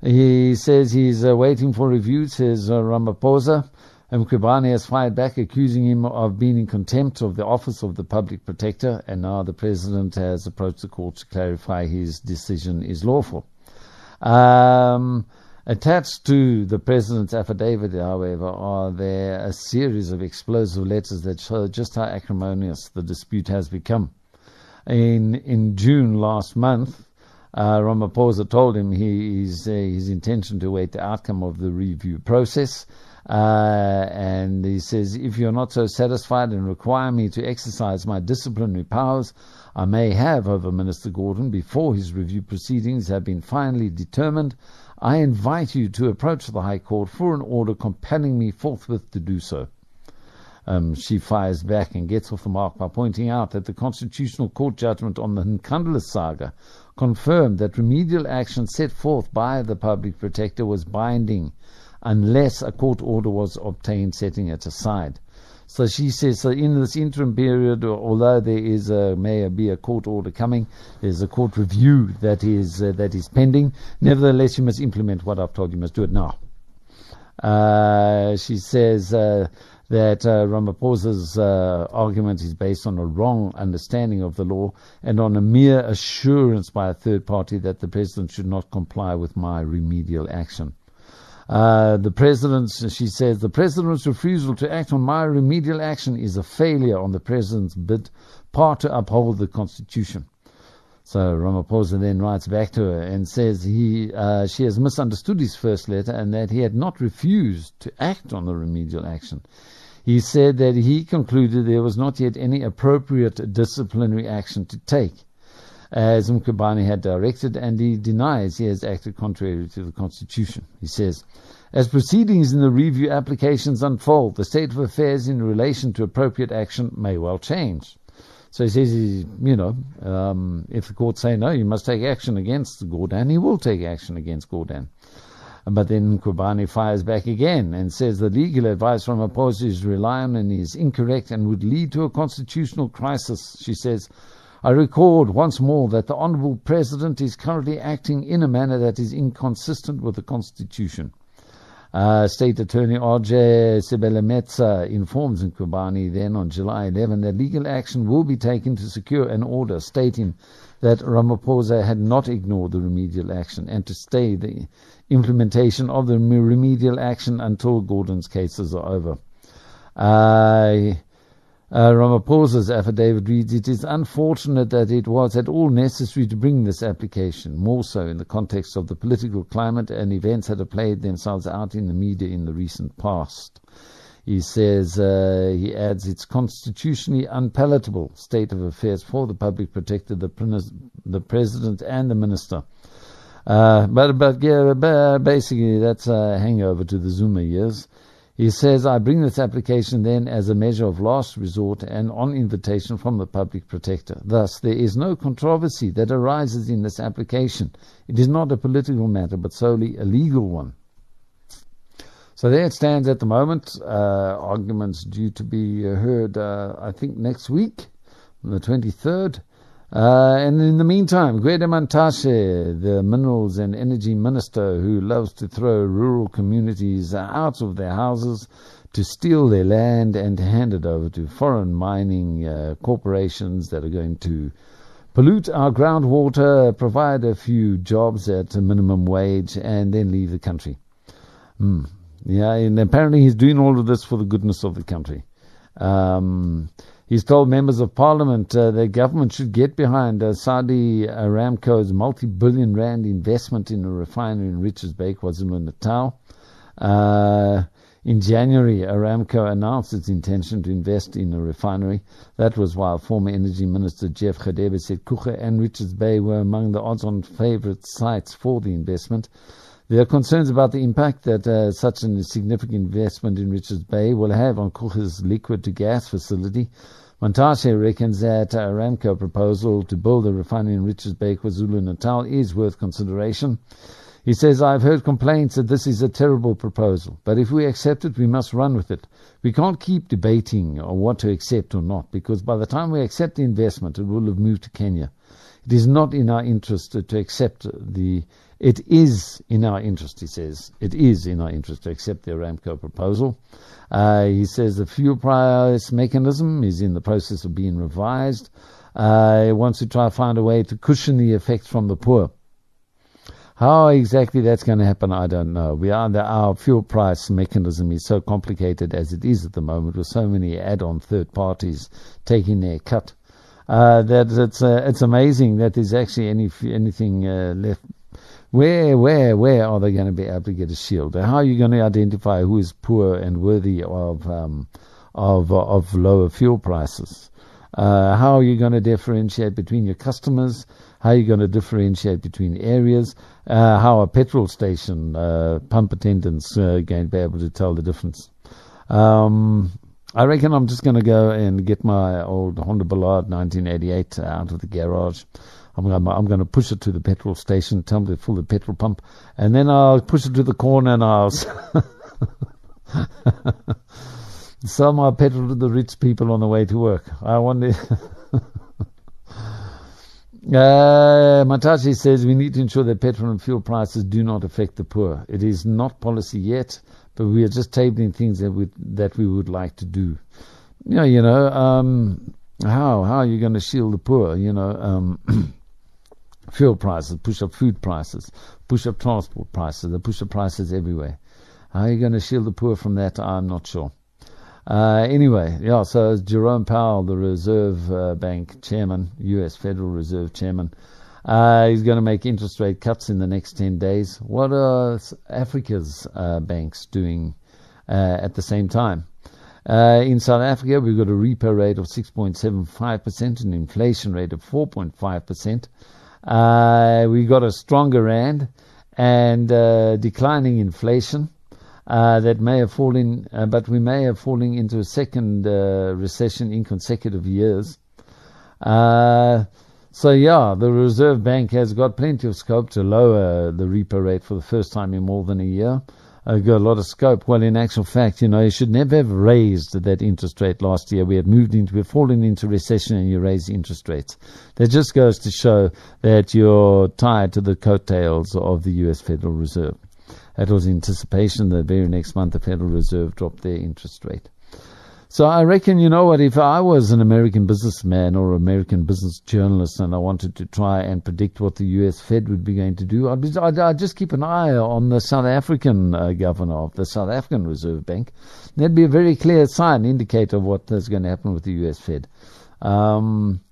Speaker 3: he says he's uh, waiting for review, says uh, Ramaphosa. Has fired back, accusing him of being in contempt of the office of the public protector, and now the president has approached the court to clarify his decision is lawful. Um, Attached to the president's affidavit, however, are there a series of explosive letters that show just how acrimonious the dispute has become. In in June last month, uh, Ramaphosa told him he, his, uh, his intention to await the outcome of the review process. Uh, and he says, if you're not so satisfied and require me to exercise my disciplinary powers I may have over Minister Gordhan before his review proceedings have been finally determined, I invite you to approach the High Court for an order compelling me forthwith to do so. Um, she fires back and gets off the mark by pointing out that the Constitutional Court judgment on the Nkandla saga confirmed that remedial action set forth by the public protector was binding unless a court order was obtained setting it aside. So she says, so in this interim period, although there is a, may be a court order coming, there's a court review that is uh, that is pending. Nevertheless, you must implement what I've told you. You must do it now. Uh, she says uh, that uh, Ramaphosa's uh, argument is based on a wrong understanding of the law and on a mere assurance by a third party that the president should not comply with my remedial action. Uh, the president, she says, the president's refusal to act on my remedial action is a failure on the president's bid part to uphold the constitution. So Ramaphosa then writes back to her and says he, uh, she has misunderstood his first letter and that he had not refused to act on the remedial action. He said that he concluded there was not yet any appropriate disciplinary action to take as Mkhwebane had directed, and he denies he has acted contrary to the Constitution. He says, as proceedings in the review applications unfold, the state of affairs in relation to appropriate action may well change. So he says, you know, um, if the court say no, you must take action against Gordhan, he will take action against Gordhan. But then Mkhwebane fires back again and says the legal advice from Ramaphosa is reliant and is incorrect and would lead to a constitutional crisis. She says, I record once more that the Honourable President is currently acting in a manner that is inconsistent with the Constitution. Uh, State Attorney R.J. Sibelemetsa informs Mkhwebane then on July 11 that legal action will be taken to secure an order stating that Ramaphosa had not ignored the remedial action and to stay the implementation of the remedial action until Gordhan's cases are over. Uh, uh, Ramaphosa's affidavit reads, It is unfortunate that it was at all necessary to bring this application, more so in the context of the political climate and events that have played themselves out in the media in the recent past. He says, uh, he adds, it's constitutionally unpalatable state of affairs for the public protector, the, the president, and the minister. Uh, but, but yeah, basically, that's a hangover to the Zuma years. He says, I bring this application then as a measure of last resort and on invitation from the public protector. Thus, there is no controversy that arises in this application. It is not a political matter, but solely a legal one. So there it stands at the moment. Uh, arguments due to be heard, uh, I think, next week, on the 23rd. Uh, and in the meantime, Gwede Mantashe, the minerals and energy minister who loves to throw rural communities out of their houses to steal their land and hand it over to foreign mining uh, corporations that are going to pollute our groundwater, provide a few jobs at a minimum wage, and then leave the country. Mm. Yeah, and apparently he's doing all of this for the goodness of the country. Um, He's told members of parliament uh, the government should get behind uh, Saudi Aramco's multi-billion rand investment in a refinery in Richards Bay, KwaZulu-Natal. Uh, in January, Aramco announced its intention to invest in a refinery. That was while former Energy Minister Jeff Radebe said Coega and Richards Bay were among the odds-on favourite sites for the investment. There are concerns about the impact that uh, such a significant investment in Richards Bay will have on Coega's liquid to gas facility. Mantashe reckons that Aramco proposal to build a refinery in Richards Bay, KwaZulu-Natal is worth consideration. He says, I've heard complaints that this is a terrible proposal, but if we accept it, we must run with it. We can't keep debating on what to accept or not, because by the time we accept the investment, it will have moved to Kenya. It is not in our interest to accept the it is in our interest, he says, it is in our interest to accept the Aramco proposal. Uh, he says the fuel price mechanism is in the process of being revised. Uh, wants to try to find a way to cushion the effects from the poor. How exactly that's going to happen, I don't know. We are our fuel price mechanism is so complicated as it is at the moment, with so many add-on third parties taking their cut. Uh, that it's uh, it's amazing that there's actually any anything uh, left where, where, where are they going to be able to get a shield? How are you going to identify who is poor and worthy of um, of of lower fuel prices? Uh, how are you going to differentiate between your customers? How are you going to differentiate between areas? Uh, how are petrol station uh, pump attendants uh, going to be able to tell the difference? Um, I reckon I'm just going to go and get my old Honda Ballade 1988 out of the garage. I'm going, I'm going to push it to the petrol station, tell them to fill the petrol pump, and then I'll push it to the corner and I'll *laughs* sell my petrol to the rich people on the way to work. I wonder. *laughs* Uh, Mantashe says we need to ensure that petrol and fuel prices do not affect the poor. It is not policy yet, but we are just tabling things that we that we would like to do. Yeah, you know, um, how how are you going to shield the poor? You know, um, *clears throat* fuel prices push up food prices, push up transport prices, they push up prices everywhere. How are you going to shield the poor from that? I'm not sure. Uh, anyway, yeah, so Jerome Powell, the Reserve uh, Bank chairman, U.S. Federal Reserve chairman, uh, he's going to make interest rate cuts in the next 10 days. What are Africa's uh, banks doing uh, at the same time? Uh, in South Africa, we've got a repo rate of 6.75%, an inflation rate of 4.5%. Uh, we got a stronger rand and declining inflation uh, that may have fallen, uh, but we may have fallen into a second uh, recession in consecutive years. Uh, so yeah, the Reserve Bank has got plenty of scope to lower the repo rate for the first time in more than a year. Uh, got a lot of scope. Well, in actual fact, you know, you should never have raised that interest rate last year. We had moved into, we had fallen into recession and you raise interest rates. That just goes to show that you're tied to the coattails of the U.S. Federal Reserve. That was anticipation. The very next month, the Federal Reserve dropped their interest rate. So I reckon, you know what, if I was an American businessman or American business journalist and I wanted to try and predict what the US Fed would be going to do, I'd, be, I'd, I'd just keep an eye on the South African uh, governor of the South African Reserve Bank. That'd be a very clear sign, indicator of what is going to happen with the US Fed. Um,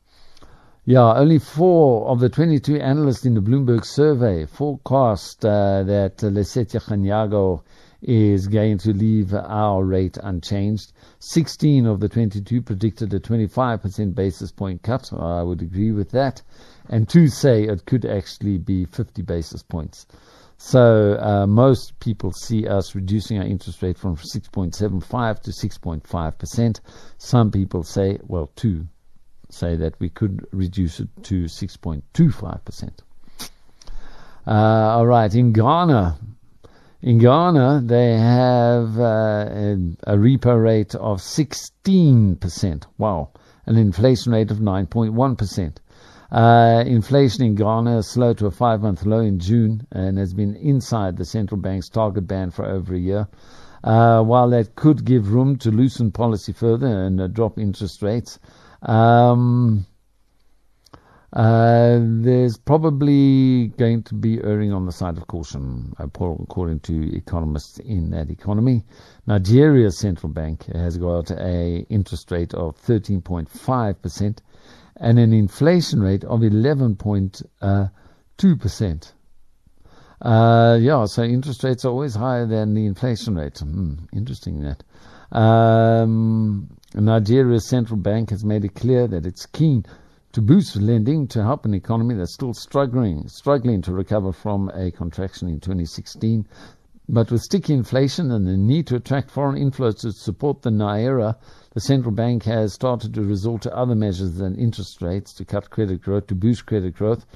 Speaker 3: yeah, only four of the 22 analysts in the Bloomberg survey forecast uh, that Lesetja Kganyago is going to leave our rate unchanged. 16 of the 22 predicted a 25% basis point cut. I would agree with that. And two say it could actually be 50 basis points. So uh, most people see us reducing our interest rate from 6.75 to 6.5%. Some people say, well, two say that we could reduce it to 6.25%. Uh, all right, in Ghana, in Ghana, they have uh, a, repo rate of 16%. Wow. An inflation rate of 9.1%. Uh, inflation in Ghana is slow to a five month low in June and has been inside the central bank's target band for over a year. Uh, while that could give room to loosen policy further and uh, drop interest rates, um, uh, there's probably going to be erring on the side of caution, according to economists in that economy. Nigeria's central bank has got a interest rate of 13.5 percent and an inflation rate of 11.2 percent. Uh, yeah, so interest rates are always higher than the inflation rate. Hmm, interesting that. Um, Nigeria's central bank has made it clear that it's keen to boost lending to help an economy that's still struggling, struggling to recover from a contraction in 2016. But with sticky inflation and the need to attract foreign inflows to support the Naira, the central bank has started to resort to other measures than interest rates to cut credit growth, to boost credit growth.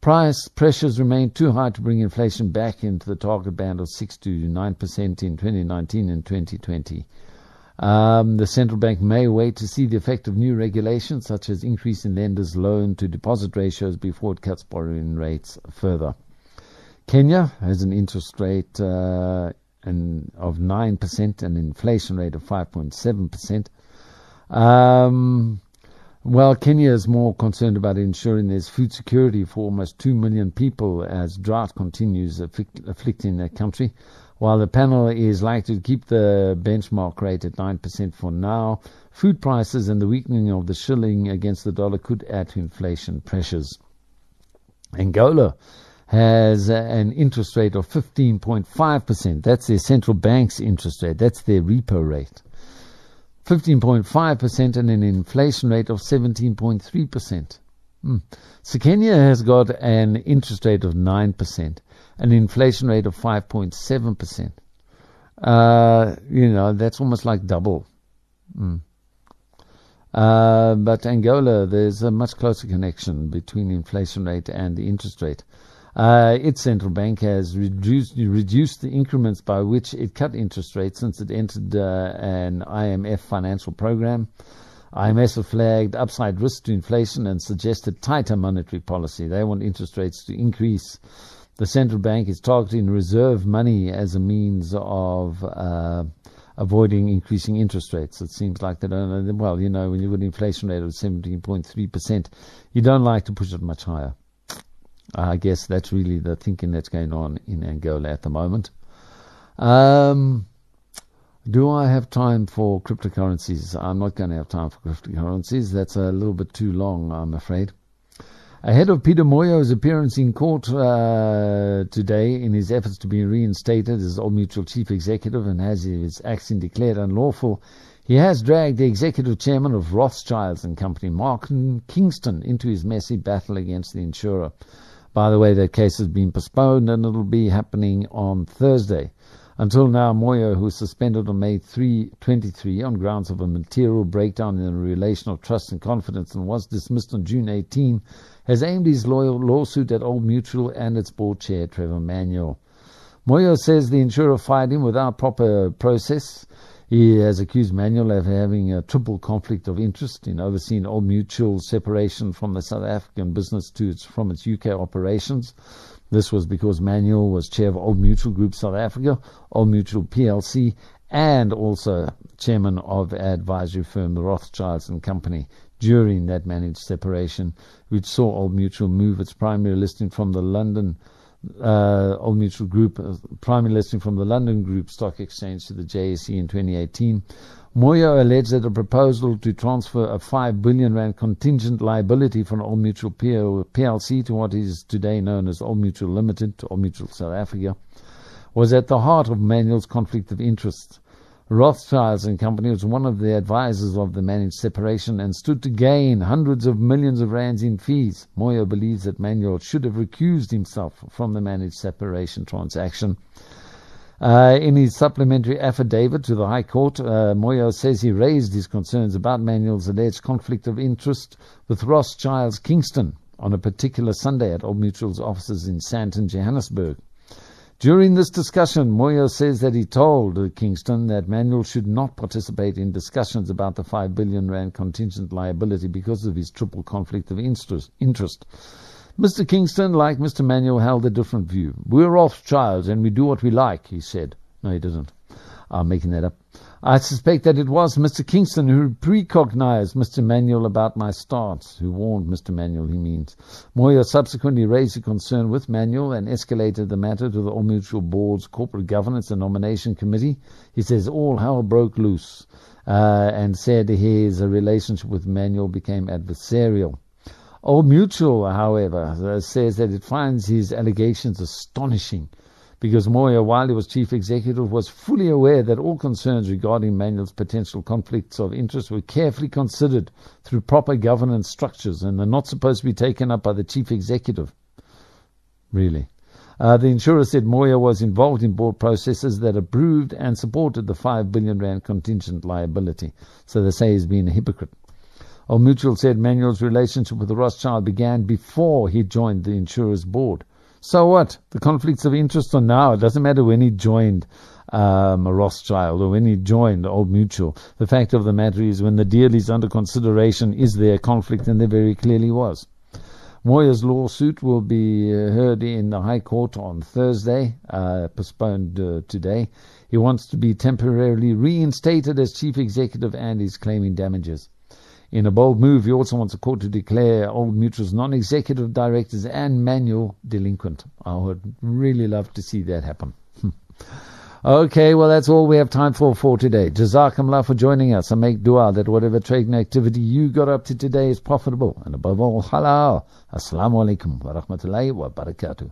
Speaker 3: Price pressures remain too high to bring inflation back into the target band of 6 to 9% in 2019 and 2020. Um, the central bank may wait to see the effect of new regulations, such as increase in lenders' loan to deposit ratios, before it cuts borrowing rates further. Kenya has an interest rate uh, of 9% and an inflation rate of 5.7%. Um, well, Kenya is more concerned about ensuring there's food security for almost 2 million people as drought continues afflicting that country. While the panel is likely to keep the benchmark rate at 9% for now, food prices and the weakening of the shilling against the dollar could add to inflation pressures. Angola has an interest rate of 15.5%. That's their central bank's interest rate. That's their repo rate. 15.5% and an inflation rate of 17.3%. Hmm. So Kenya has got an interest rate of 9% an inflation rate of 5.7%. Uh, you know, that's almost like double. Mm. Uh, but Angola, there's a much closer connection between inflation rate and the interest rate. Uh, its central bank has reduced, reduced the increments by which it cut interest rates since it entered uh, an IMF financial program. IMF have flagged upside risk to inflation and suggested tighter monetary policy. They want interest rates to increase. The central bank is targeting reserve money as a means of uh, avoiding increasing interest rates. It seems like they don't. Well, you know, when you've got an inflation rate of 17.3%, you don't like to push it much higher. I guess that's really the thinking that's going on in Angola at the moment. Um, do I have time for cryptocurrencies? I'm not going to have time for cryptocurrencies. That's a little bit too long, I'm afraid. Ahead of Peter Moyo's appearance in court uh, today in his efforts to be reinstated as Old Mutual chief executive and has his action declared unlawful, he has dragged the executive chairman of Rothschilds and Company, Mark Kingston, into his messy battle against the insurer. By the way, that case has been postponed and it'll be happening on Thursday. Until now, Moyo, who was suspended on May 3, 23 on grounds of a material breakdown in the relation of trust and confidence and was dismissed on June 18, has aimed his lawsuit at Old Mutual and its board chair, Trevor Manuel. Moyo says the insurer fired him without proper process. He has accused Manuel of having a triple conflict of interest in overseeing Old Mutual's separation from the South African business to its, from its UK operations. This was because Manuel was chair of Old Mutual Group South Africa, Old Mutual PLC, and also chairman of advisory firm the Rothschilds and Company during that managed separation, which saw Old Mutual move its primary listing from the London uh, Old Mutual Group, uh, primary listing from the London Group Stock Exchange to the JSE in 2018. Moyo alleged that a proposal to transfer a 5 billion rand contingent liability from Old Mutual PLC to what is today known as Old Mutual Limited to Old Mutual South Africa was at the heart of Manuel's conflict of interest. Rothschilds and Company was one of the advisors of the managed separation and stood to gain hundreds of millions of rands in fees. Moyo believes that Manuel should have recused himself from the managed separation transaction. Uh, in his supplementary affidavit to the High Court, uh, Moyo says he raised his concerns about Manuel's alleged conflict of interest with Rothschild's Kingston on a particular Sunday at Old Mutual's offices in Sandton, Johannesburg. During this discussion, Moyo says that he told Kingston that Manuel should not participate in discussions about the 5 billion rand contingent liability because of his triple conflict of interest. Mr. Kingston, like Mr. Manuel, held a different view. We're Rothschilds and we do what we like, he said. No, he didn't. I'm making that up. I suspect that it was Mr. Kingston who precognized Mr. Manuel about my stance, who warned Mr. Manuel, he means. Moyo subsequently raised a concern with Manuel and escalated the matter to the Old Mutual Board's Corporate Governance and Nomination Committee. He says all hell broke loose uh, and said his relationship with Manuel became adversarial. Old Mutual, however, says that it finds his allegations astonishing because Moyo, while he was chief executive, was fully aware that all concerns regarding Manuel's potential conflicts of interest were carefully considered through proper governance structures and are not supposed to be taken up by the chief executive. Really. Uh, the insurer said Moyo was involved in board processes that approved and supported the 5 billion rand contingent liability. So they say he's been a hypocrite. Old Mutual said Manuel's relationship with the Rothschild began before he joined the insurer's board. So what? The conflicts of interest are now. It doesn't matter when he joined um, Rothschild or when he joined Old Mutual. The fact of the matter is, when the deal is under consideration, is there a conflict? And there very clearly was. Moyo's lawsuit will be uh, heard in the High Court on Thursday, uh, postponed uh, today. He wants to be temporarily reinstated as chief executive and is claiming damages. In a bold move, he also wants the court to declare Old Mutual's non-executive directors and Manuel delinquent. I would really love to see that happen. Hmm. okay, well that's all we have time for for today. Jazakumullah for joining us and make dua that whatever trading activity you got up to today is profitable and above all halal. Assalamu alaikum wa rahmatullahi wa barakatuh.